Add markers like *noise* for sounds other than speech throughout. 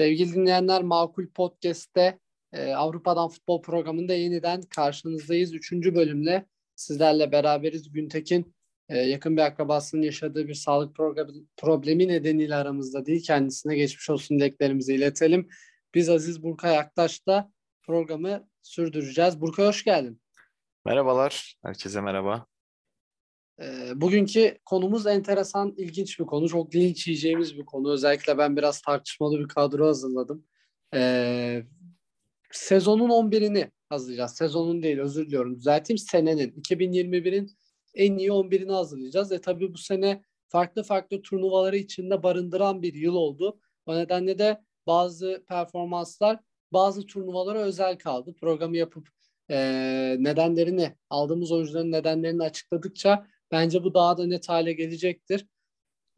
Sevgili dinleyenler Makul Podcast'te e, Avrupa'dan futbol programında yeniden karşınızdayız. Üçüncü bölümle sizlerle beraberiz. Güntekin e, yakın bir akrabasının yaşadığı bir sağlık problemi nedeniyle aramızda değil. Kendisine geçmiş olsun dileklerimizi iletelim. Biz Aziz Burkay Aktaş'ta programı sürdüreceğiz. Burkay hoş geldin. Merhabalar, herkese merhaba. E, bugünkü konumuz enteresan, ilginç bir konu. Çok linç yiyeceğimiz bir konu. Özellikle ben biraz tartışmalı bir kadro hazırladım. E, sezonun 11'ini hazırlayacağız. Sezonun değil, özür diliyorum. Düzelteyim, senenin. 2021'in en iyi 11'ini hazırlayacağız. E tabii bu sene farklı farklı turnuvaları içinde barındıran bir yıl oldu. O nedenle de bazı performanslar bazı turnuvalara özel kaldı. Programı yapıp e, nedenlerini, aldığımız oyuncuların nedenlerini açıkladıkça bence bu daha da net hale gelecektir.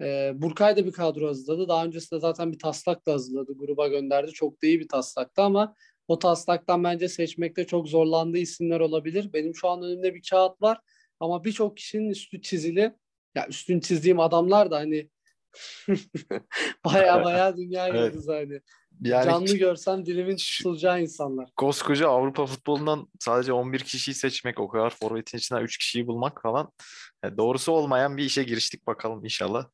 E, Burkay da bir kadro hazırladı. Daha öncesinde zaten bir taslak da hazırladı. Gruba gönderdi. Çok da iyi bir taslaktı ama o taslaktan bence seçmekte çok zorlandığı isimler olabilir. Benim şu an önümde bir kağıt var ama birçok kişinin üstü çizili. Ya üstün çizdiğim adamlar da hani *laughs* baya baya dünya evet. yıldızı hani. Yani Canlı görsem dilimin tutulacağı insanlar. Koskoca Avrupa futbolundan sadece 11 kişiyi seçmek, o kadar forvetin içinden 3 kişiyi bulmak falan. Yani doğrusu olmayan bir işe giriştik bakalım inşallah.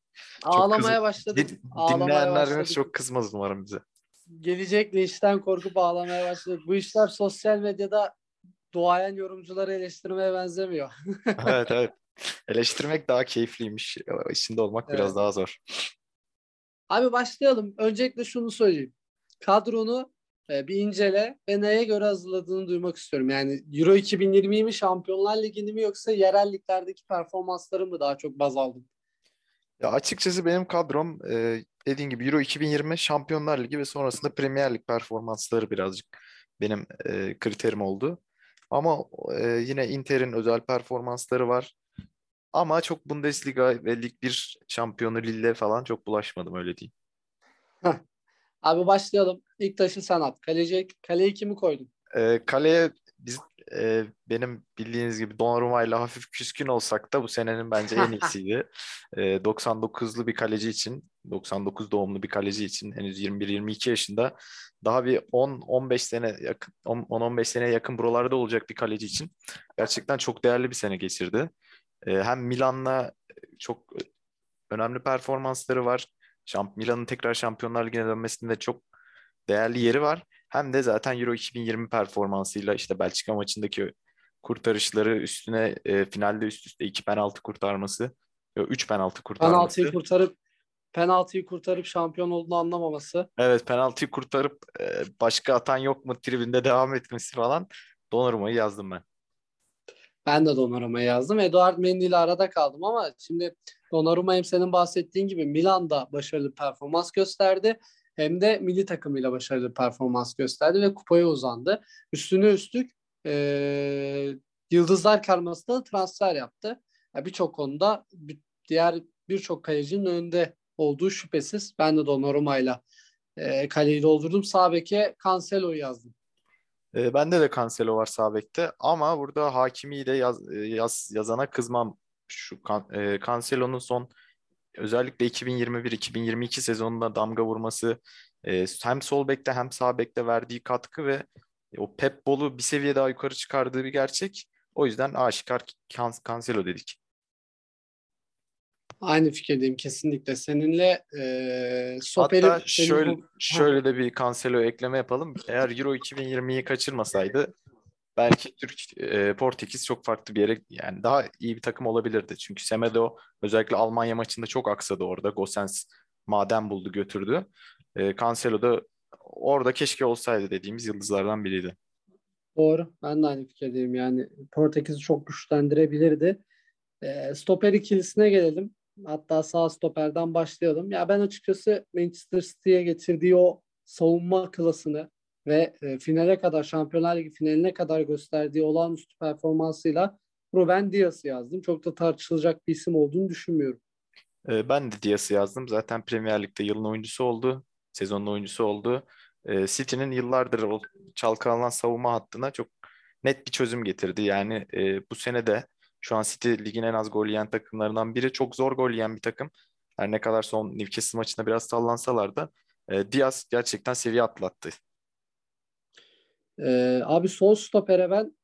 Ağlamaya çok başladık. Din, dinleyenlerimiz çok kızmaz umarım bize. Gelecek işten korkup ağlamaya başladık. Bu işler sosyal medyada doğayan yorumcuları eleştirmeye benzemiyor. *laughs* evet evet. Eleştirmek daha keyifliymiş. İçinde olmak evet. biraz daha zor. Abi başlayalım. Öncelikle şunu söyleyeyim kadronu e, bir incele ve neye göre hazırladığını duymak istiyorum. Yani Euro 2020'yi mi Şampiyonlar Ligi'ni mi yoksa yerel liglerdeki performansları mı daha çok baz aldın? Ya açıkçası benim kadrom e, dediğin gibi Euro 2020 Şampiyonlar Ligi ve sonrasında Premier Lig performansları birazcık benim e, kriterim oldu. Ama e, yine Inter'in özel performansları var. Ama çok Bundesliga ve Lig 1 şampiyonu Lille falan çok bulaşmadım öyle diyeyim. Abi başlayalım. İlk taşı sen at. Kaleci, kaleye kimi koydun? E, kaleye biz e, benim bildiğiniz gibi Donnarumma ile hafif küskün olsak da bu senenin bence en *laughs* iyisiydi. e, 99'lu bir kaleci için, 99 doğumlu bir kaleci için henüz 21-22 yaşında daha bir 10-15 sene yakın 10-15 sene yakın buralarda olacak bir kaleci için gerçekten çok değerli bir sene geçirdi. E, hem Milan'la çok önemli performansları var. Şamp Milan'ın tekrar Şampiyonlar Ligi'ne dönmesinde çok değerli yeri var. Hem de zaten Euro 2020 performansıyla işte Belçika maçındaki kurtarışları üstüne e, finalde üst üste iki penaltı kurtarması, üç penaltı kurtarması. Penaltıyı kurtarıp penaltıyı kurtarıp şampiyon olduğunu anlamaması. Evet penaltıyı kurtarıp e, başka atan yok mu tribünde devam etmesi falan Donnarumma'yı yazdım ben. Ben de Donnarumma'yı yazdım. Eduard Mendy ile arada kaldım ama şimdi Donnarumma hem senin bahsettiğin gibi Milan'da başarılı performans gösterdi hem de milli takımıyla başarılı performans gösterdi ve kupaya uzandı. Üstüne üstlük e, Yıldızlar karmasında transfer yaptı. Yani birçok konuda bir, diğer birçok kalecinin önünde olduğu şüphesiz. Ben de Donnarumma'yla e, kaleyi doldurdum. Sağ beke Cancelo'yu yazdım. E, bende de Cancelo var sağ bekte ama burada Hakimi de yaz, yaz, yazana kızmam. Şu e, Cancelo'nun son özellikle 2021-2022 sezonunda damga vurması e, hem sol bekte hem sağ bekte verdiği katkı ve o Pep Bol'u bir seviye daha yukarı çıkardığı bir gerçek. O yüzden aşikar Cancelo dedik. Aynı fikirdeyim kesinlikle. Seninle e, Soperi... Hatta şöyle, bu... şöyle de bir Cancelo ekleme yapalım. Eğer Euro 2020'yi kaçırmasaydı belki Türk e, Portekiz çok farklı bir yere yani daha iyi bir takım olabilirdi. Çünkü Semedo özellikle Almanya maçında çok aksadı orada. Gosens maden buldu götürdü. E, Cancelo da orada keşke olsaydı dediğimiz yıldızlardan biriydi. Doğru. Ben de aynı fikirdeyim. Yani Portekiz'i çok güçlendirebilirdi. E, stoper ikilisine gelelim. Hatta sağ stoperden başlayalım. Ya ben açıkçası Manchester City'ye getirdiği o savunma klasını ve e, finale kadar Şampiyonlar Ligi finaline kadar gösterdiği olağanüstü performansıyla Ruben Dias'ı yazdım. Çok da tartışılacak bir isim olduğunu düşünmüyorum. E, ben de Dias'ı yazdım. Zaten Premier Lig'de yılın oyuncusu oldu. Sezonun oyuncusu oldu. E, City'nin yıllardır çalkalanan savunma hattına çok net bir çözüm getirdi. Yani e, bu sene de şu an City ligin en az gol yiyen takımlarından biri. Çok zor gol yiyen bir takım. Her ne kadar son Newcastle maçında biraz sallansalar da e, Diaz gerçekten seviye atlattı. Ee, abi sol stopere ben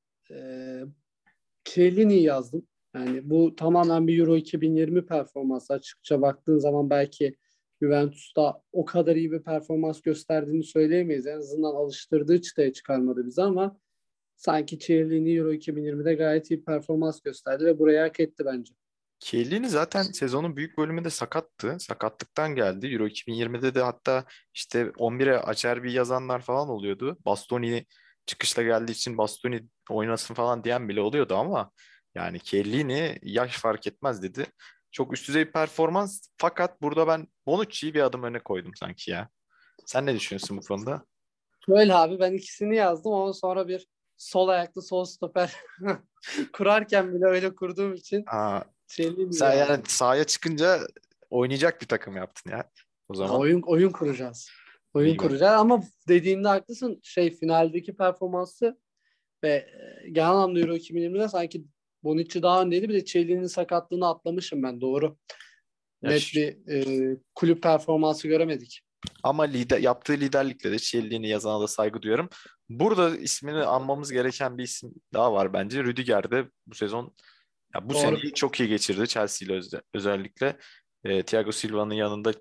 e, yazdım. Yani bu tamamen bir Euro 2020 performansı. Açıkça baktığın zaman belki Juventus'ta o kadar iyi bir performans gösterdiğini söyleyemeyiz. En azından alıştırdığı çıtaya çıkarmadı bizi ama sanki Chiellini Euro 2020'de gayet iyi performans gösterdi ve burayı hak etti bence. Chiellini zaten sezonun büyük bölümünde sakattı. Sakatlıktan geldi. Euro 2020'de de hatta işte 11'e Acerbi yazanlar falan oluyordu. Bastoni çıkışla geldiği için Bastoni oynasın falan diyen bile oluyordu ama yani Chiellini yaş fark etmez dedi. Çok üst düzey bir performans fakat burada ben Bonucci'yi bir adım öne koydum sanki ya. Sen ne düşünüyorsun bu konuda? Şöyle abi ben ikisini yazdım ama sonra bir sol ayaklı sol stoper *laughs* kurarken bile öyle kurduğum için Aa, sen yazdım. yani sahaya çıkınca oynayacak bir takım yaptın ya. O zaman Oyun oyun kuracağız. Oyun İyi kuracağız ama dediğinde haklısın. Şey finaldeki performansı ve e, genel anlamda Euro 2020'de sanki Bonucci daha öndeydi. Bir de Chiellini'nin sakatlığını atlamışım ben doğru. Ya Net şu- bir e, kulüp performansı göremedik. Ama lider, yaptığı liderlikle de Chiellini yazana da saygı duyuyorum. Burada ismini anmamız gereken bir isim daha var bence. Rüdiger de bu sezon ya bu Doğru. seneyi çok iyi geçirdi Chelsea ile özde- özellikle. E, Thiago Silva'nın yanında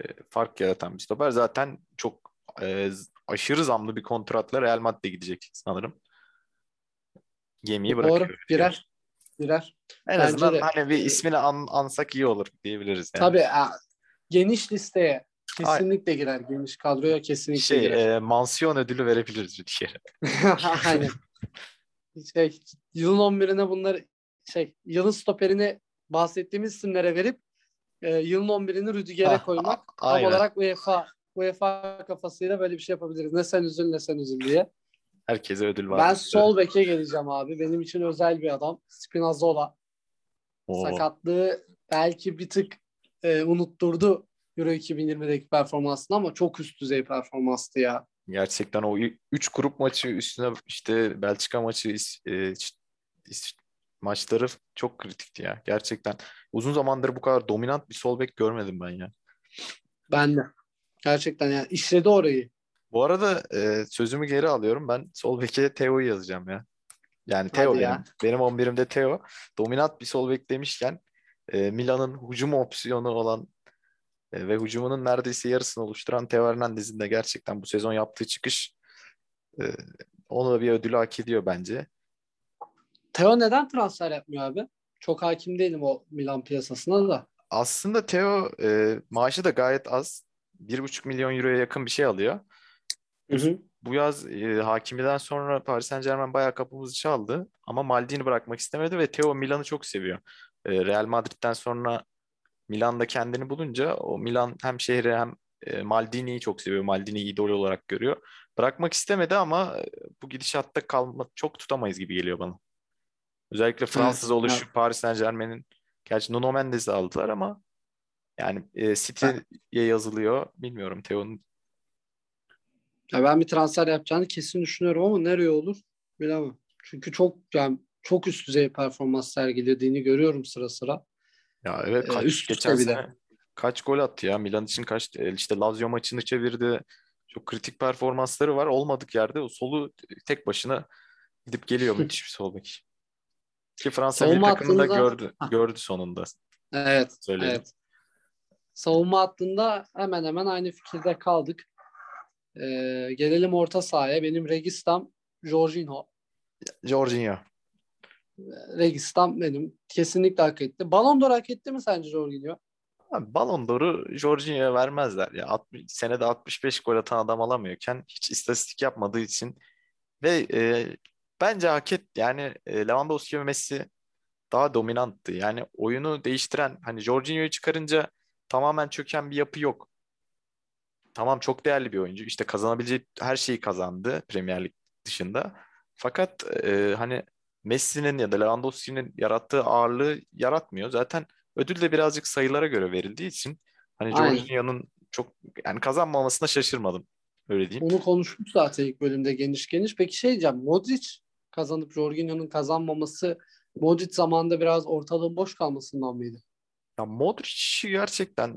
e, fark yaratan bir stoper. Zaten çok e, aşırı zamlı bir kontratla Real Madrid'e gidecek sanırım. Gemiyi bırakıyor. Doğru. Birer. Birer. En Bence azından de. hani bir ismini an- ansak iyi olur diyebiliriz yani. Tabii geniş listeye kesinlikle girer. Geniş kadroya kesinlikle Şey, girer. e, mansiyon ödülü verebiliriz Rüdiger'e. *laughs* Aynen. Şey, yılın 11'ine bunları şey yılın stoperini bahsettiğimiz isimlere verip e, yılın 11'ini Rüdiger'e Ha, koymak. Tam aynen. olarak UEFA UEFA kafasıyla böyle bir şey yapabiliriz. Ne sen üzül ne sen üzül diye. Herkese ödül var. Ben sol beke geleceğim abi. Benim için özel bir adam. Spinazzola. Oo. Sakatlığı belki bir tık e, unutturdu Euro 2020'deki performansını ama çok üst düzey performanstı ya. Gerçekten o 3 grup maçı üstüne işte Belçika maçı is- e, iş- maçları çok kritikti ya. Gerçekten uzun zamandır bu kadar dominant bir sol bek görmedim ben ya. Ben de. Gerçekten yani işledi orayı. Bu arada e, sözümü geri alıyorum. Ben sol beke Teo'yu yazacağım ya. Yani Teo Hadi benim. ya. Benim 11'imde Teo. Dominant bir sol bek demişken e, Milan'ın hücum opsiyonu olan e, ve hücumunun neredeyse yarısını oluşturan Teo Hernandez'in de gerçekten bu sezon yaptığı çıkış e, onu da bir ödülü hak ediyor bence. Teo neden transfer yapmıyor abi? Çok hakim değilim o Milan piyasasına da. Aslında Theo e, maaşı da gayet az. 1,5 milyon euroya yakın bir şey alıyor. Hı hı. Bu yaz e, Hakimi'den sonra Paris Saint-Germain bayağı kapımızı çaldı. Ama Maldini bırakmak istemedi ve Theo Milan'ı çok seviyor. E, Real Madrid'den sonra Milan'da kendini bulunca o Milan hem şehri hem e, Maldini'yi çok seviyor. Maldini'yi idol olarak görüyor. Bırakmak istemedi ama e, bu gidişatta kalma çok tutamayız gibi geliyor bana. Özellikle Fransız Evet, oluşu Paris Saint-Germain'in gerçi Nuno Mendes'i aldılar ama yani e, City'ye yazılıyor. Bilmiyorum Theo'nun Ya ben bir transfer yapacağını kesin düşünüyorum ama nereye olur bilemem. Çünkü çok yani çok üst düzey performans sergilediğini görüyorum sıra sıra. Ya evet Ee, kaç üst geçen bir sene kaç gol attı ya Milan için kaç e, işte Lazio maçını çevirdi. Çok kritik performansları var. Olmadık yerde o solu tek başına gidip geliyor *laughs* müthiş bir sol bek. Ki Fransa Savunma takımını da hattında- gördü gördü sonunda. Evet. Söyleyelim. Evet. Savunma hattında hemen hemen aynı fikirde kaldık. Ee, gelelim orta sahaya. Benim Registam, Jorginho. Jorginho. Registam benim. Kesinlikle hak etti. Ballon d'Or hak etti mi sence Jorginho? Abi Ballon d'Or'u Jorginho'ya vermezler ya. 60, senede 65 gol atan adam alamıyorken hiç istatistik yapmadığı için ve e, bence hak et yani e, Lewandowski ve Messi daha dominanttı. Yani oyunu değiştiren hani Jorginho'yu çıkarınca tamamen çöken bir yapı yok. Tamam çok değerli bir oyuncu. İşte kazanabileceği her şeyi kazandı Premier Lig dışında. Fakat e, hani Messi'nin ya da Lewandowski'nin yarattığı ağırlığı yaratmıyor. Zaten ödül de birazcık sayılara göre verildiği için hani. Jorginho'nun çok yani kazanmamasına şaşırmadım. Öyle diyeyim. Onu konuştuk zaten ilk bölümde geniş geniş. Peki şey diyeceğim. Modric kazanıp Jorginho'nun kazanmaması Modric zamanında biraz ortalığın boş kalmasından mıydı? Ya Modric gerçekten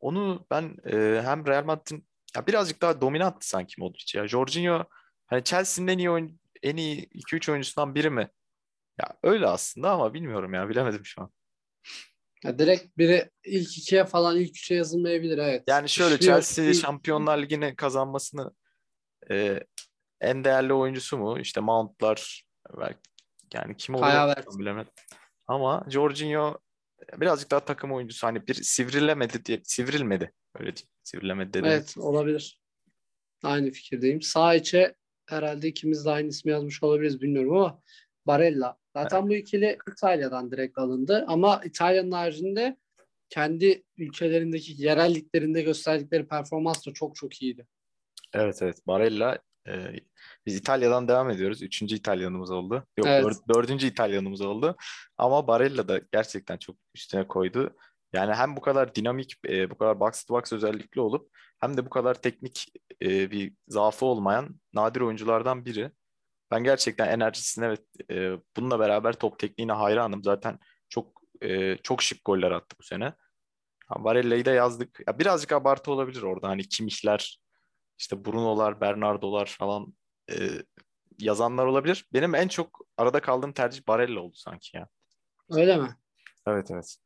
onu ben e, hem Real Madrid'in ya birazcık daha dominanttı sanki Modric ya. Jorginho hani Chelsea'nin en iyi oyun, en iyi 2-3 oyuncusundan biri mi? Ya öyle aslında ama bilmiyorum ya bilemedim şu an. Ya direkt biri ilk ikiye falan ilk üçe yazılmayabilir evet. Yani şöyle. Chelsea Şampiyonlar Ligi'ni kazanmasını e, en değerli oyuncusu mu? İşte Mount'lar belki yani kim olur bilemedim. Ama Jorginho birazcık daha takım oyuncusu. Hani bir sivrilemedi diye sivrilmedi. Öyle diyeyim. Sivrilemedi dedim. Evet olabilir. Aynı fikirdeyim. Sağ içe herhalde ikimiz de aynı ismi yazmış olabiliriz bilmiyorum ama Barella. Zaten bu ikili İtalya'dan direkt alındı ama İtalya'nın haricinde kendi ülkelerindeki yerel liglerinde gösterdikleri performans da çok çok iyiydi. Evet evet. Barella e, biz İtalya'dan devam ediyoruz. Üçüncü İtalyanımız oldu. Yok Evet. dör- dördüncü İtalyanımız oldu. Ama Barella da gerçekten çok üstüne koydu. Yani hem bu kadar dinamik, e, bu kadar box to box özellikli olup hem de bu kadar teknik e, bir zaafı olmayan nadir oyunculardan biri. Ben gerçekten enerjisine ve e, bununla beraber top tekniğine hayranım. Zaten çok e, çok şık goller attı bu sene. Ha, Barella'yı da yazdık. Ya birazcık abartı olabilir orada. Hani Kimmich'ler, işte Bruno'lar, Bernardo'lar falan e, yazanlar olabilir. Benim en çok arada kaldığım tercih Barella oldu sanki ya. Öyle mi? Evet evet.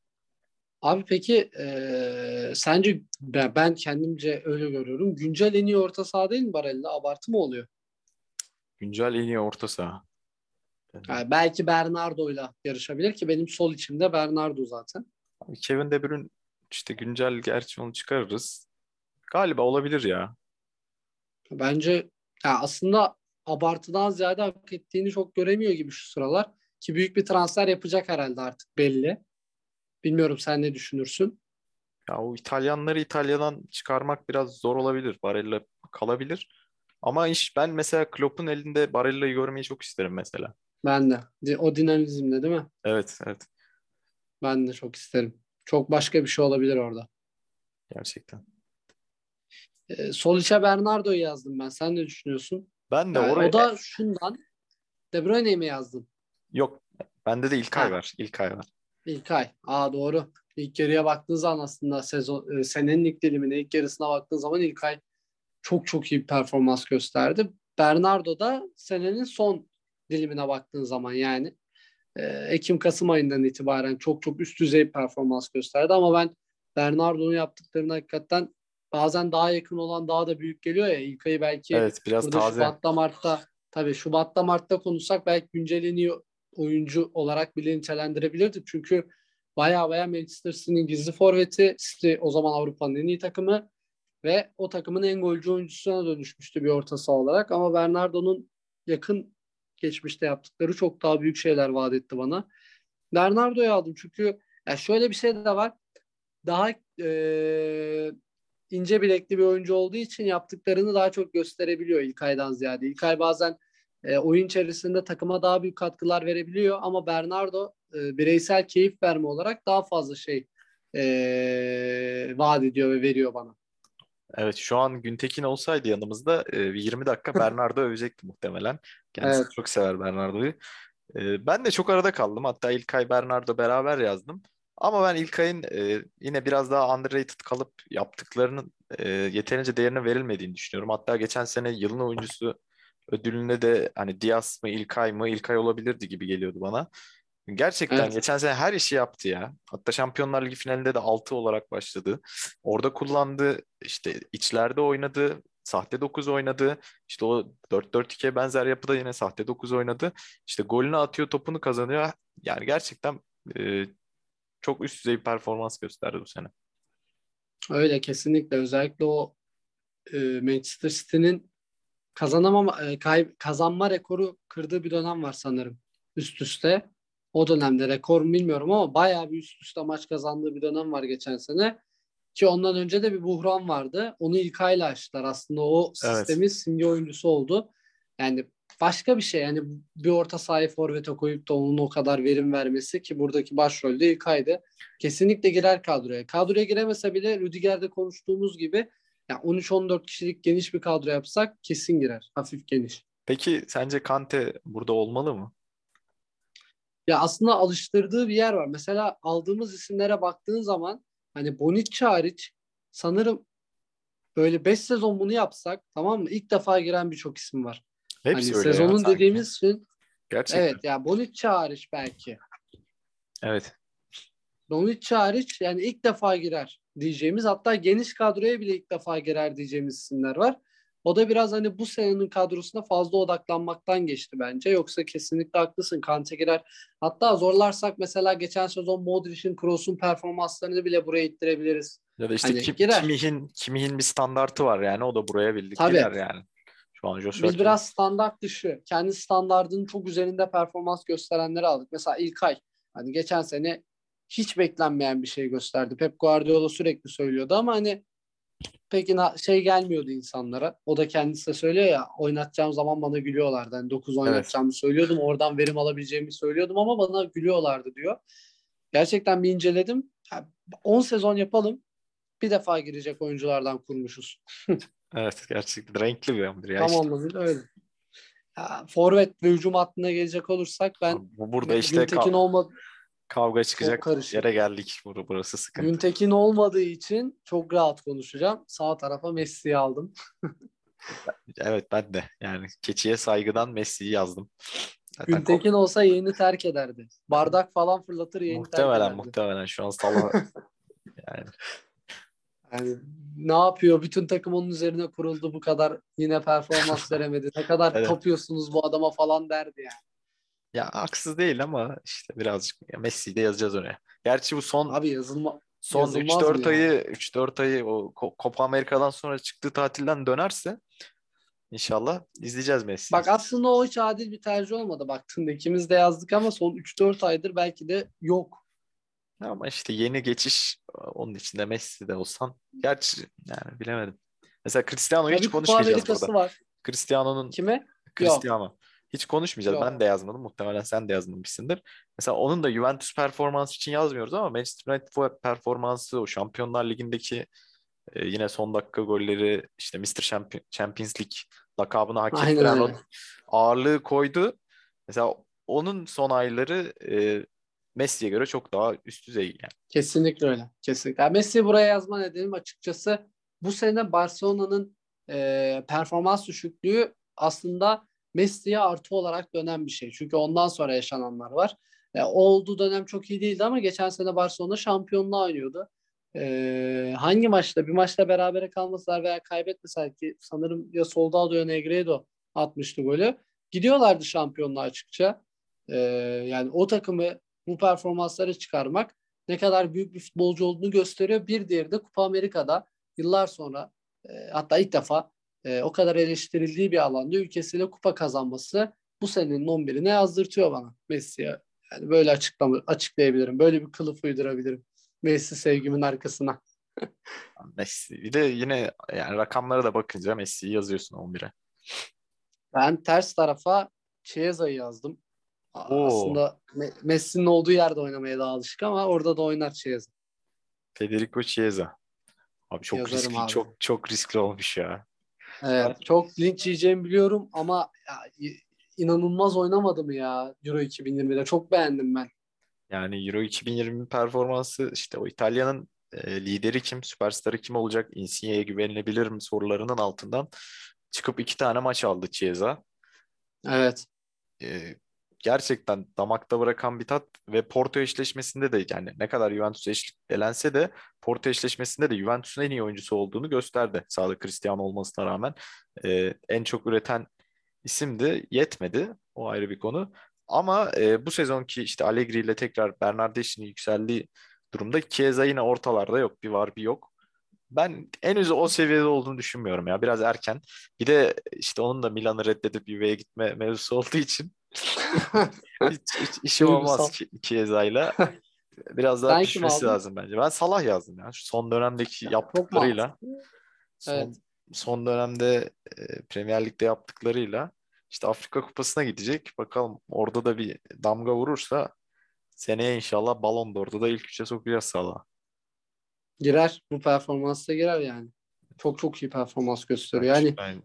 Abi peki eee, sence ben, ben kendimce öyle görüyorum. Güncel en iyi orta saha değil mi Barella? Abartı mı oluyor? Güncel en iyi orta saha. Yani belki Bernardo'yla yarışabilir ki benim sol içimde Bernardo zaten. Abi Kevin De Bruyne işte güncel gerçi onu çıkarırız. Galiba olabilir ya. Bence ya aslında abartıdan ziyade hak ettiğini çok göremiyor gibi şu sıralar. Ki büyük bir transfer yapacak herhalde artık belli. Bilmiyorum sen ne düşünürsün? Ya o İtalyanları İtalya'dan çıkarmak biraz zor olabilir. Barella kalabilir. Ama iş ben mesela Klopp'un elinde Barella'yı görmeyi çok isterim mesela. Ben de. O dinamizmle değil mi? Evet evet Ben de çok isterim. Çok başka bir şey olabilir orada. gerçekten. Ee, sol içe Bernardo'yu yazdım ben. Sen ne düşünüyorsun? Ben de Yani oraya o da şundan. De Bruyne'yi mi yazdın? yok bende de İlkay Ha. var. İlkay var. İlkay. Aa doğru. İlk yarıya baktığın zaman aslında sezon e, senenin ilk dilimine, ilk yarısına baktığın zaman İlkay çok çok iyi bir performans gösterdi. Bernardo da senenin son dilimine baktığın zaman yani e, Ekim-Kasım ayından itibaren çok çok üst düzey performans gösterdi ama ben Bernardo'nun yaptıklarını hakikaten bazen daha yakın olan daha da büyük geliyor ya İlkay'ı belki Evet biraz taze. Şubat'ta Mart'ta tabii Şubat'ta Mart'ta konuşsak belki güncel en iyi oyuncu olarak bile nitelendirebilirdik. Çünkü baya baya Manchester City'nin gizli forveti. City o zaman Avrupa'nın en iyi takımı ve o takımın en golcü oyuncusuna dönüşmüştü bir orta saha olarak. Ama Bernardo'nun yakın geçmişte yaptıkları çok daha büyük şeyler vaat etti bana. Bernardo'yu aldım çünkü ya şöyle bir şey de var. Daha eee, ince bilekli bir oyuncu olduğu için yaptıklarını daha çok gösterebiliyor İlkay'dan ziyade. İlkay bazen e, oyun içerisinde takıma daha büyük katkılar verebiliyor ama Bernardo e, bireysel keyif verme olarak daha fazla şey e, vaat ediyor ve veriyor bana. Evet şu an Güntekin olsaydı yanımızda e, bir 20 dakika *laughs* Bernardo övecekti muhtemelen. Kendisi Evet. çok sever Bernardo'yu. E, ben de çok arada kaldım. Hatta İlkay Bernardo beraber yazdım. Ama ben İlkay'ın e, yine biraz daha underrated kalıp yaptıklarının e, yeterince değerine verilmediğini düşünüyorum. Hatta geçen sene yılın oyuncusu ödülünde de hani Diaz mı İlkay mı İlkay olabilirdi gibi geliyordu bana. Gerçekten Evet. geçen sene her işi yaptı ya. Hatta Şampiyonlar Ligi finalinde de 6 olarak başladı. Orada kullandı, işte içlerde oynadı, sahte 9 oynadı. İşte o 4-4-2'ye benzer yapıda yine sahte 9 oynadı. İşte golünü atıyor, topunu kazanıyor. Yani gerçekten e, çok üst düzey bir performans gösterdi bu sene. Öyle kesinlikle özellikle o e, Manchester City'nin kazanamama e, kay- kazanma rekoru kırdığı bir dönem var sanırım üst üste. O dönemde rekor bilmiyorum ama bayağı bir üst üste maç kazandığı bir dönem var geçen sene. Ki ondan önce de bir buhran vardı. Onu İlkay'la açtılar. Aslında o Evet. sistemin simge oyuncusu oldu. Yani başka bir şey. Yani bir orta sahayı forvete koyup da onun o kadar verim vermesi ki buradaki başrolde İlkay'dı. Kesinlikle girer kadroya. Kadroya giremese bile Rüdiger'de konuştuğumuz gibi yani 13-14 kişilik geniş bir kadro yapsak kesin girer. Hafif geniş. Peki sence Kante burada olmalı mı? Ya aslında alıştırdığı bir yer var. Mesela aldığımız isimlere baktığın zaman hani Bonucci hariç sanırım böyle 5 sezon bunu yapsak tamam mı? İlk defa giren birçok isim var. Hepsi hani öyle ya sezonun sanki. dediğimiz için Gerçekten. evet ya Bonucci hariç belki. Evet. Bonucci hariç yani ilk defa girer diyeceğimiz hatta geniş kadroya bile ilk defa girer diyeceğimiz isimler var. O da biraz hani bu senenin kadrosuna fazla odaklanmaktan geçti bence. Yoksa kesinlikle haklısın. Kante girer. Hatta zorlarsak mesela geçen sezon Modric'in, Kroos'un performanslarını bile buraya ittirebiliriz. Ya da işte Hani Kim, girer. Kimih'in, Kimih'in bir standartı var yani. O da buraya birlik Tabii. girer yani. Şu an Joshua Biz biraz standart dışı, kendi standardının çok üzerinde performans gösterenleri aldık. Mesela İlkay, hani geçen sene hiç beklenmeyen bir şey gösterdi. Pep Guardiola sürekli söylüyordu ama hani peki şey gelmiyordu insanlara. O da kendisi de söylüyor ya oynatacağım zaman bana gülüyorlardı. Hani 9 oynatacağımı söylüyordum. Oradan verim alabileceğimi söylüyordum ama bana gülüyorlardı diyor. Gerçekten bir inceledim. Ya, 10 sezon yapalım. Bir defa girecek oyunculardan kurmuşuz. *laughs* Evet gerçekten renkli bir 11 ya Tam işte. anlamıyla öyle. Ya, forvet ve hücum hattına gelecek olursak ben Bu burada işte Güntekin kav- olma kavga çıkacak karışık. yere geldik. Bur- Burası sıkıntı. Güntekin olmadığı için çok rahat konuşacağım. Sağ tarafa Messi'yi aldım. Evet ben de yani keçiye saygıdan Messi'yi yazdım. Zaten Güntekin olsa yayını terk ederdi. Bardak falan fırlatır yayını terk muhtemelen ederdi. muhtemelen şu an Salah *laughs* yani Yani ne yapıyor? Bütün takım onun üzerine kuruldu bu kadar yine performans veremedi. Ne kadar Evet. tapıyorsunuz bu adama falan derdi yani. Ya haksız değil ama işte birazcık ya Messi'yi de yazacağız oraya. Gerçi bu son Abi yazılma son yazılmaz 3-4 mı ya? ayı 3-4 ayı o Ko- Copa Amerika'dan sonra çıktığı tatilden dönerse inşallah izleyeceğiz Messi'yi. Bak aslında o hiç adil bir tercih olmadı baktığında. ikimiz de yazdık ama son 3-4 aydır belki de yok. Ama işte yeni geçiş onun içinde Messi de olsan. Gerçi yani bilemedim. Mesela Cristiano'yu hiç bir Kupa konuşmayacağız Amerikası burada. var. Cristiano'nun Kime? Cristiano. Hiç konuşmayacağız. Yok. Ben de yazmadım. Muhtemelen sen de yazmamışsındır. Mesela onun da Juventus performansı için yazmıyoruz ama Manchester United performansı, o Şampiyonlar Ligi'ndeki e, yine son dakika golleri, işte Mr. Champion- Champions League lakabını hak Aynen ettiren o ağırlığı koydu. Mesela onun son ayları e, Messi'ye göre çok daha üst düzey yani. Kesinlikle öyle. Kesinlikle. Yani Messi'yi buraya yazma nedenim açıkçası bu sene Barcelona'nın e, performans düşüklüğü aslında Messi'ye artı olarak dönen bir şey. Çünkü ondan sonra yaşananlar var. E, olduğu dönem çok iyi değildi ama geçen sene Barcelona şampiyonluğa oynuyordu. E, hangi maçta? Bir maçta berabere kalmasalar veya kaybetmeseler ki sanırım ya Soldado ya Negredo atmıştı golü. Gidiyorlardı şampiyonluğa açıkça. E, yani o takımı bu performansları çıkarmak ne kadar büyük bir futbolcu olduğunu gösteriyor. Bir diğeri de Kupa Amerika'da yıllar sonra e, hatta ilk defa e, o kadar eleştirildiği bir alanda ülkesiyle kupa kazanması bu senenin 11'ine yazdırtıyor bana Messi'ye. Yani böyle açıklama, açıklayabilirim. Böyle bir kılıf uydurabilirim. Messi sevgimin arkasına. *laughs* Messi. Bir de yine yani rakamlara da bakınca Messi'yi yazıyorsun 11'e. Ben ters tarafa Chiesa'yı yazdım. Oo. Aslında Me- Messi'nin olduğu yerde oynamaya daha alışık ama orada da oynar Chiesa. Federico Chiesa. Abi çok Yazarım riskli, abi. çok çok riskli olmuş ya. Evet, çok linç yiyeceğimi biliyorum ama ya, inanılmaz oynamadı mı ya Euro 2020'de? Çok beğendim ben. Yani Euro 2020 performansı işte o İtalya'nın e, lideri kim, süperstarı kim olacak, Insigne'ye güvenilebilir mi sorularının altından çıkıp iki tane maç aldı Chiesa. Evet. E, gerçekten damakta bırakan bir tat ve Porto eşleşmesinde de yani ne kadar Juventus eş, elense de Porto eşleşmesinde de Juventus'un en iyi oyuncusu olduğunu gösterdi. Sağda Cristiano olmasına rağmen E, en çok üreten isimdi. Yetmedi. O ayrı bir konu. Ama e, bu sezonki işte Allegri ile tekrar Bernardeschi'nin yükseldiği durumda Chiesa yine ortalarda yok. Bir var bir yok. Ben henüz o seviyede olduğunu düşünmüyorum ya. Biraz erken. Bir de işte onun da Milan'ı reddedip Juve'ye gitme mevzusu olduğu için *laughs* hiç, hiç işim olmaz Ki- Chiesa'yla. Biraz daha düşmesi aldın? lazım bence. Ben Salah yazdım ya. Şu son dönemdeki yaptıklarıyla. Son, Evet. son dönemde e, Premier Lig'de yaptıklarıyla işte Afrika Kupası'na gidecek. Bakalım orada da bir damga vurursa seneye inşallah Ballon d'Or'da da ilk üçe sokacağız Salah'ı. Girer. Bu performansta girer yani. Çok çok iyi performans gösteriyor. Yani Ben-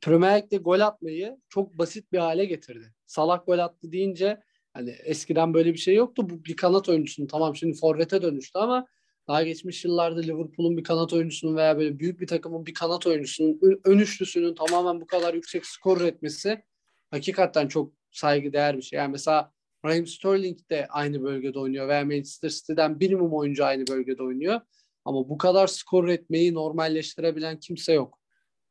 Premier Lig'de gol atmayı çok basit bir hale getirdi. Salah gol attı deyince hani eskiden böyle bir şey yoktu. Bu bir kanat oyuncusunun tamam şimdi forvete dönüştü ama daha geçmiş yıllarda Liverpool'un bir kanat oyuncusunun veya böyle büyük bir takımın bir kanat oyuncusunun ön üçlüsünün tamamen bu kadar yüksek skor üretmesi hakikaten çok saygıdeğer bir şey. Yani mesela Raheem Sterling de aynı bölgede oynuyor veya Manchester City'den minimum oyuncu aynı bölgede oynuyor. Ama bu kadar skor üretmeyi normalleştirebilen kimse yok.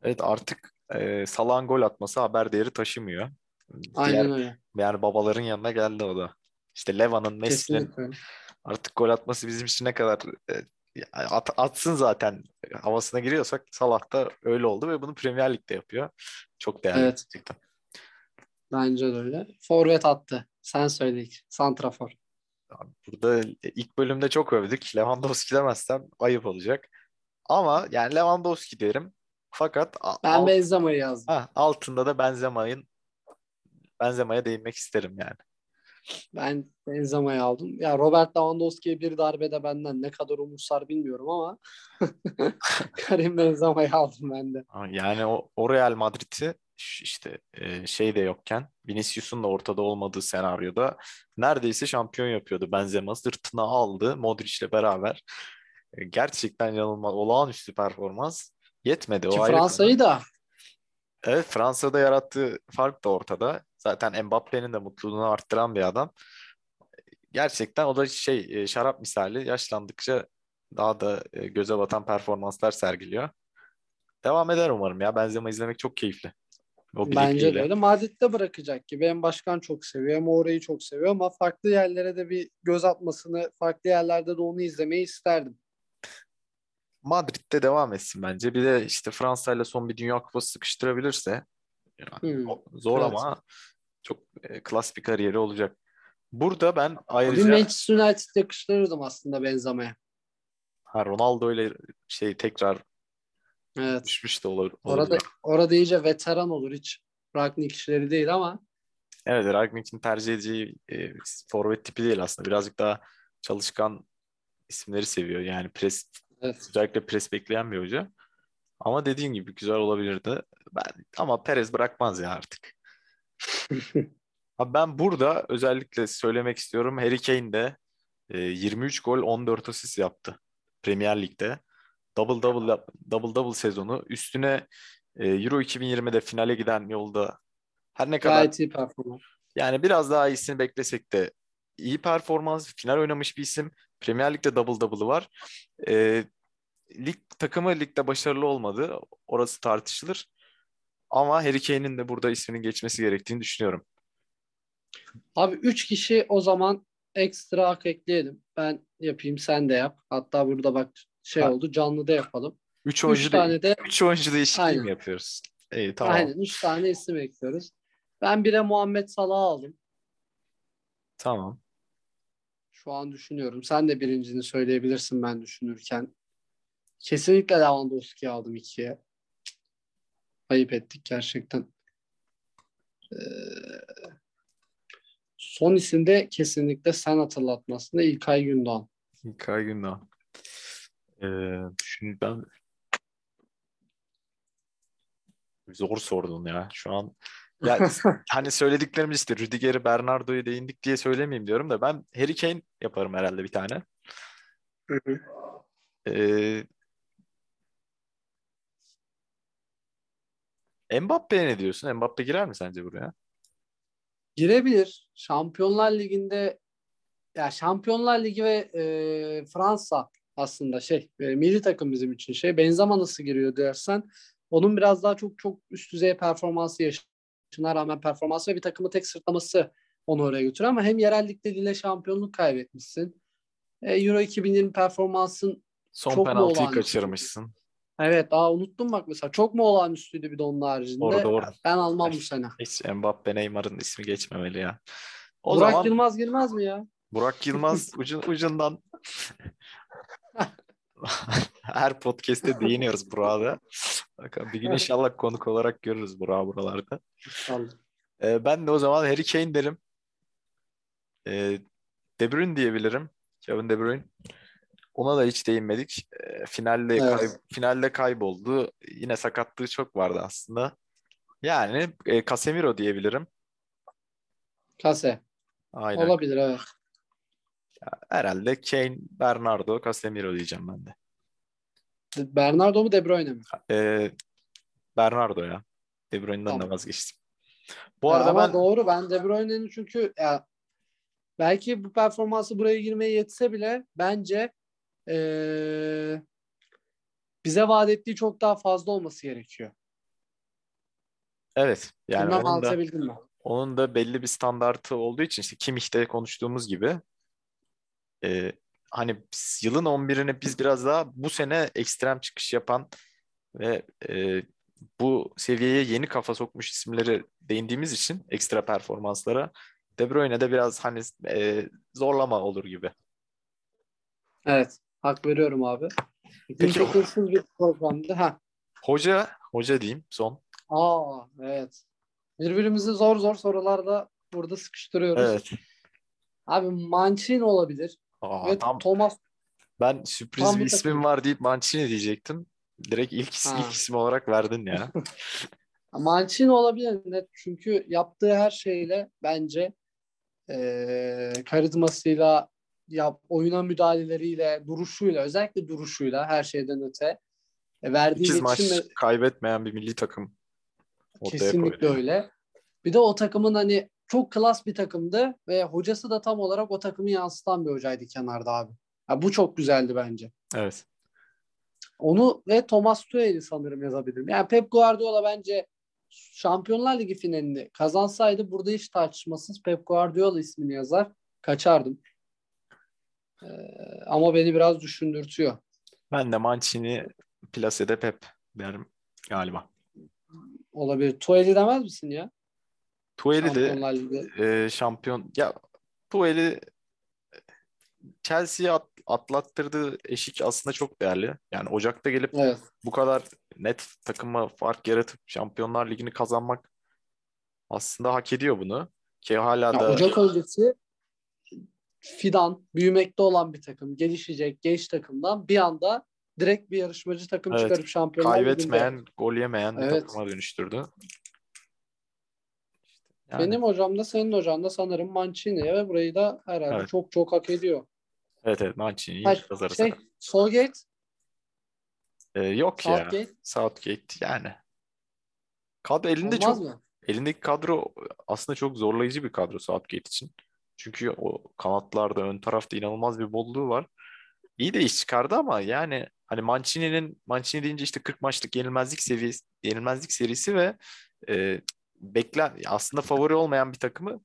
Evet artık e, Salah'ın gol atması haber değeri taşımıyor. Aynen Diğer, öyle. Yani babaların yanına geldi o da. İşte Leva'nın, Messi'nin artık gol atması bizim için ne kadar e, at, atsın zaten havasına giriyorsak Salah da öyle oldu ve bunu Premier Lig'de yapıyor. Çok değerli evet. gerçekten. Bence de öyle. Forvet attı. Sen söyle ilk. Santrafor. Burada ilk bölümde çok övdük. Lewandowski demezsem ayıp olacak. Ama yani Lewandowski derim. Fakat ben alt, Benzema'yı yazdım. Ha, altında da Benzema'nın Benzema'ya değinmek isterim yani. Ben Benzema'yı aldım. Ya Robert Lewandowski'ye bir darbede benden ne kadar umursar bilmiyorum ama *laughs* Karim Benzema'yı aldım ben de. Yani o, o Real Madrid'i işte e, şey de yokken Vinicius'un da ortada olmadığı senaryoda neredeyse şampiyon yapıyordu Benzema sırtına aldı Modric'le beraber. E, gerçekten yanılmaz olağanüstü performans. Yetmedi Ki o Fransa'yı da Evet Fransa'da yarattığı fark da ortada. Zaten Mbappe'nin de mutluluğunu arttıran bir adam. Gerçekten o da şey e, şarap misali yaşlandıkça daha da e, göze batan performanslar sergiliyor. Devam eder umarım ya. Benzema izlemek çok keyifli. O Bence de öyle. Madrid'de bırakacak gibi. Hem başkan çok seviyor hem orayı çok seviyor ama farklı yerlere de bir göz atmasını, farklı yerlerde de onu izlemeyi isterdim. Madrid'de devam etsin bence. Bir de işte Fransa ile son bir Dünya Kupası sıkıştırabilirse yani hmm. zor evet. ama çok e, klas bir kariyeri olacak. Burada ben ayrıca... Bir Manchester United yakıştırırdım aslında Benzema'ya. Ha, Ronaldo ile şey tekrar evet. düşmüş de olur. Orada, orada iyice veteran olur. Hiç Ragnik işleri değil ama. Evet Ragnik'in tercih edeceği e, forvet tipi değil aslında. Birazcık daha çalışkan isimleri seviyor. Yani pres Evet. Özellikle pres bekleyen bir hoca. Ama dediğin gibi güzel olabilirdi. Ben ama Perez bırakmaz ya artık. *laughs* Abi ben burada özellikle söylemek istiyorum. Harry Kane de e, 23 gol 14 asist yaptı Premier Lig'de. Double double double double sezonu. Üstüne e, Euro 2020'de finale giden yolda her ne kadar Gayet iyi performans. Yani biraz daha iyisini beklesek de iyi performans, final oynamış bir isim. Premier Lig'de double double'ı var. E, lig takımı ligde başarılı olmadı. Orası tartışılır. Ama Harry Kane'in de burada isminin geçmesi gerektiğini düşünüyorum. Abi 3 kişi o zaman ekstra hak ekleyelim. Ben yapayım sen de yap. Hatta burada bak şey ha. oldu canlı da yapalım. 3 oyuncu üç tane de 3 oyuncu değişikliği mi yapıyoruz? İyi tamam. Aynen 3 tane isim ekliyoruz. Ben bire Muhammed Salah aldım. Tamam. Şu an düşünüyorum. Sen de birincini söyleyebilirsin ben düşünürken. Kesinlikle Lewandowski aldım ikiye. Ayıp ettik gerçekten. Ee, son isimde kesinlikle sen hatırlatmasında İlkay Gündoğan. İlkay Gündoğan. Ee, şimdi ben zor sordun ya. Şu an ya *laughs* hani söylediklerimiz işte Rüdiger'i, Bernardo'yu değindik diye söylemeyeyim diyorum da ben Harry Kane yaparım herhalde bir tane. Hı hı. Ee, Mbappe ne diyorsun? Mbappe girer mi sence buraya? Girebilir. Şampiyonlar Ligi'nde ya Şampiyonlar Ligi ve e, Fransa aslında şey e, milli takım bizim için şey. Benzema nasıl giriyor dersen onun biraz daha çok çok üst düzey performansı yaşına rağmen performansı ve bir takımı tek sırtlaması onu oraya götürüyor ama hem yerel ligde dile şampiyonluk kaybetmişsin. E, Euro 2020 performansın Son çok penaltıyı kaçırmışsın. Evet daha unuttum bak mesela. Çok mu olağanüstüydü bir de onun haricinde. Doğru doğru. Ben almam bu sene. Hiç Mbappe Neymar'ın ismi geçmemeli ya. O Burak zaman... Yılmaz girmez mi ya? Burak Yılmaz *laughs* ucun, ucundan *laughs* her podcast'te *laughs* değiniyoruz Burak'a Bakalım bir gün inşallah konuk olarak görürüz Burak'ı buralarda. İnşallah. Ee, ben de o zaman Harry Kane derim. Ee, De Bruyne diyebilirim. Kevin De Bruyne. Ona da hiç değinmedik. E, finalde evet. kay, finalde kayboldu. Yine sakatlığı çok vardı aslında. Yani e, Casemiro diyebilirim. Kase. Aynen. Olabilir evet. Herhalde Kane, Bernardo, Casemiro diyeceğim ben de. Bernardo mu De Bruyne mi? Ee, Bernardo ya. De Bruyne'den Tamam. de vazgeçtim. Bu arada ama ben doğru ben De Bruyne'nin çünkü ya, belki bu performansı buraya girmeye yetse bile bence eee, bize vaat ettiği çok daha fazla olması gerekiyor. evet yani Bilmem onun da mi? onun da belli bir standartı olduğu için işte Kimmich'te konuştuğumuz gibi e, hani yılın 11'ini biz biraz daha bu sene ekstrem çıkış yapan ve e, bu seviyeye yeni kafa sokmuş isimleri değindiğimiz için ekstra performanslara De Bruyne de biraz hani e, zorlama olur gibi. Evet. Hak veriyorum abi. Peki. çekilsiz bir programdı. Ha. Hoca, hoca diyeyim son. Aa evet. Birbirimizi zor zor sorularda burada sıkıştırıyoruz. Evet. Abi Mancini olabilir. Aa, ve tam Thomas ben sürpriz Tam bir ismim takım. var deyip Mancini diyecektim. Direkt ilk, Ha. ilk isim olarak verdin ya. *laughs* Mancini olabilir net. Çünkü yaptığı her şeyle bence eee karizmasıyla yap, oyuna müdahaleleriyle, duruşuyla, özellikle duruşuyla her şeyden öte e, verdiği İkiz maç iletişim ve- kaybetmeyen bir milli takım ortaya Kesinlikle koydu. öyle. Bir de o takımın hani çok klas bir takımdı ve hocası da tam olarak o takımı yansıtan bir hocaydı kenarda abi. Ya bu çok güzeldi bence. Evet. Onu ve Thomas Tuchel'i sanırım yazabilirim. Yani Pep Guardiola bence Şampiyonlar Ligi finalini kazansaydı burada hiç tartışmasız Pep Guardiola ismini yazar. Kaçardım. Ee, ama beni biraz düşündürtüyor. Ben de Mancini Place'de Pep derim galiba. Olabilir. Tuchel'i demez misin ya? Tuhel'i de e, şampiyon ya Tuhel'i Chelsea'ye at- atlattırdığı eşik aslında çok değerli. Yani Ocak'ta gelip Evet. bu kadar net takıma fark yaratıp Şampiyonlar Ligi'ni kazanmak aslında hak ediyor bunu. Ki hala Ya da Ocak öncesi fidan, büyümekte olan bir takım, gelişecek genç takımdan bir anda direkt bir yarışmacı takım Evet, çıkarıp Şampiyonlar Ligi'nde. kaybetmeyen, gol yemeyen bir Evet. takıma dönüştürdü. Yani, Benim hocam da senin hocan da sanırım Mancini ve burayı da herhalde Evet. çok çok hak ediyor. evet evet Her, yazarız. şey, Solgate, Ee, yok ya. Southgate Southgate yani. Kadro elinde olmaz çok mı? elindeki kadro aslında çok zorlayıcı bir kadro Southgate için. Çünkü o kanatlarda ön tarafta inanılmaz bir bolluğu var. İyi de iş çıkardı ama yani hani Mancini'nin Mancini deyince işte 40 maçlık yenilmezlik seviyesi yenilmezlik serisi ve e, beklen aslında favori olmayan bir takımı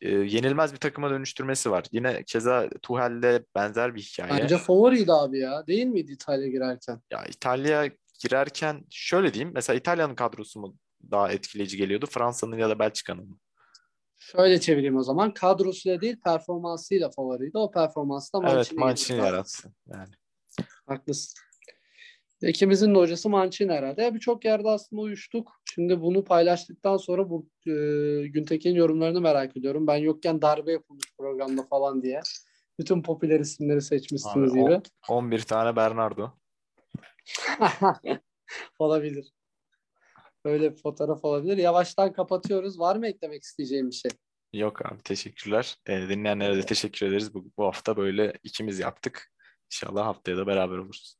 e, yenilmez bir takıma dönüştürmesi var. Yine keza Tuchel'de benzer bir hikaye. Bence favoriydi abi ya. Değil miydi İtalya girerken? Ya İtalya girerken şöyle diyeyim. Mesela İtalya'nın kadrosu mu daha etkileyici geliyordu? Fransa'nın ya da Belçika'nın mı? Şöyle çevireyim o zaman. Kadrosuyla değil performansıyla favoriydi. O performansı da Evet. Mancini yarattı. Yani. Haklısın. İkimizin de hocası Mancini herhalde. Birçok yerde aslında uyuştuk. Şimdi bunu paylaştıktan sonra bu e, Güntekin yorumlarını merak ediyorum. Ben yokken darbe yapılmış programda falan diye. Bütün popüler isimleri seçmişsiniz Abi, gibi. 11 tane Bernardo. *laughs* olabilir. Böyle bir fotoğraf olabilir. Yavaştan kapatıyoruz. Var mı eklemek isteyeceğim bir şey? Yok abi teşekkürler. Ee, dinleyenlere de teşekkür ederiz. Bu, bu hafta böyle ikimiz yaptık. İnşallah haftaya da beraber oluruz.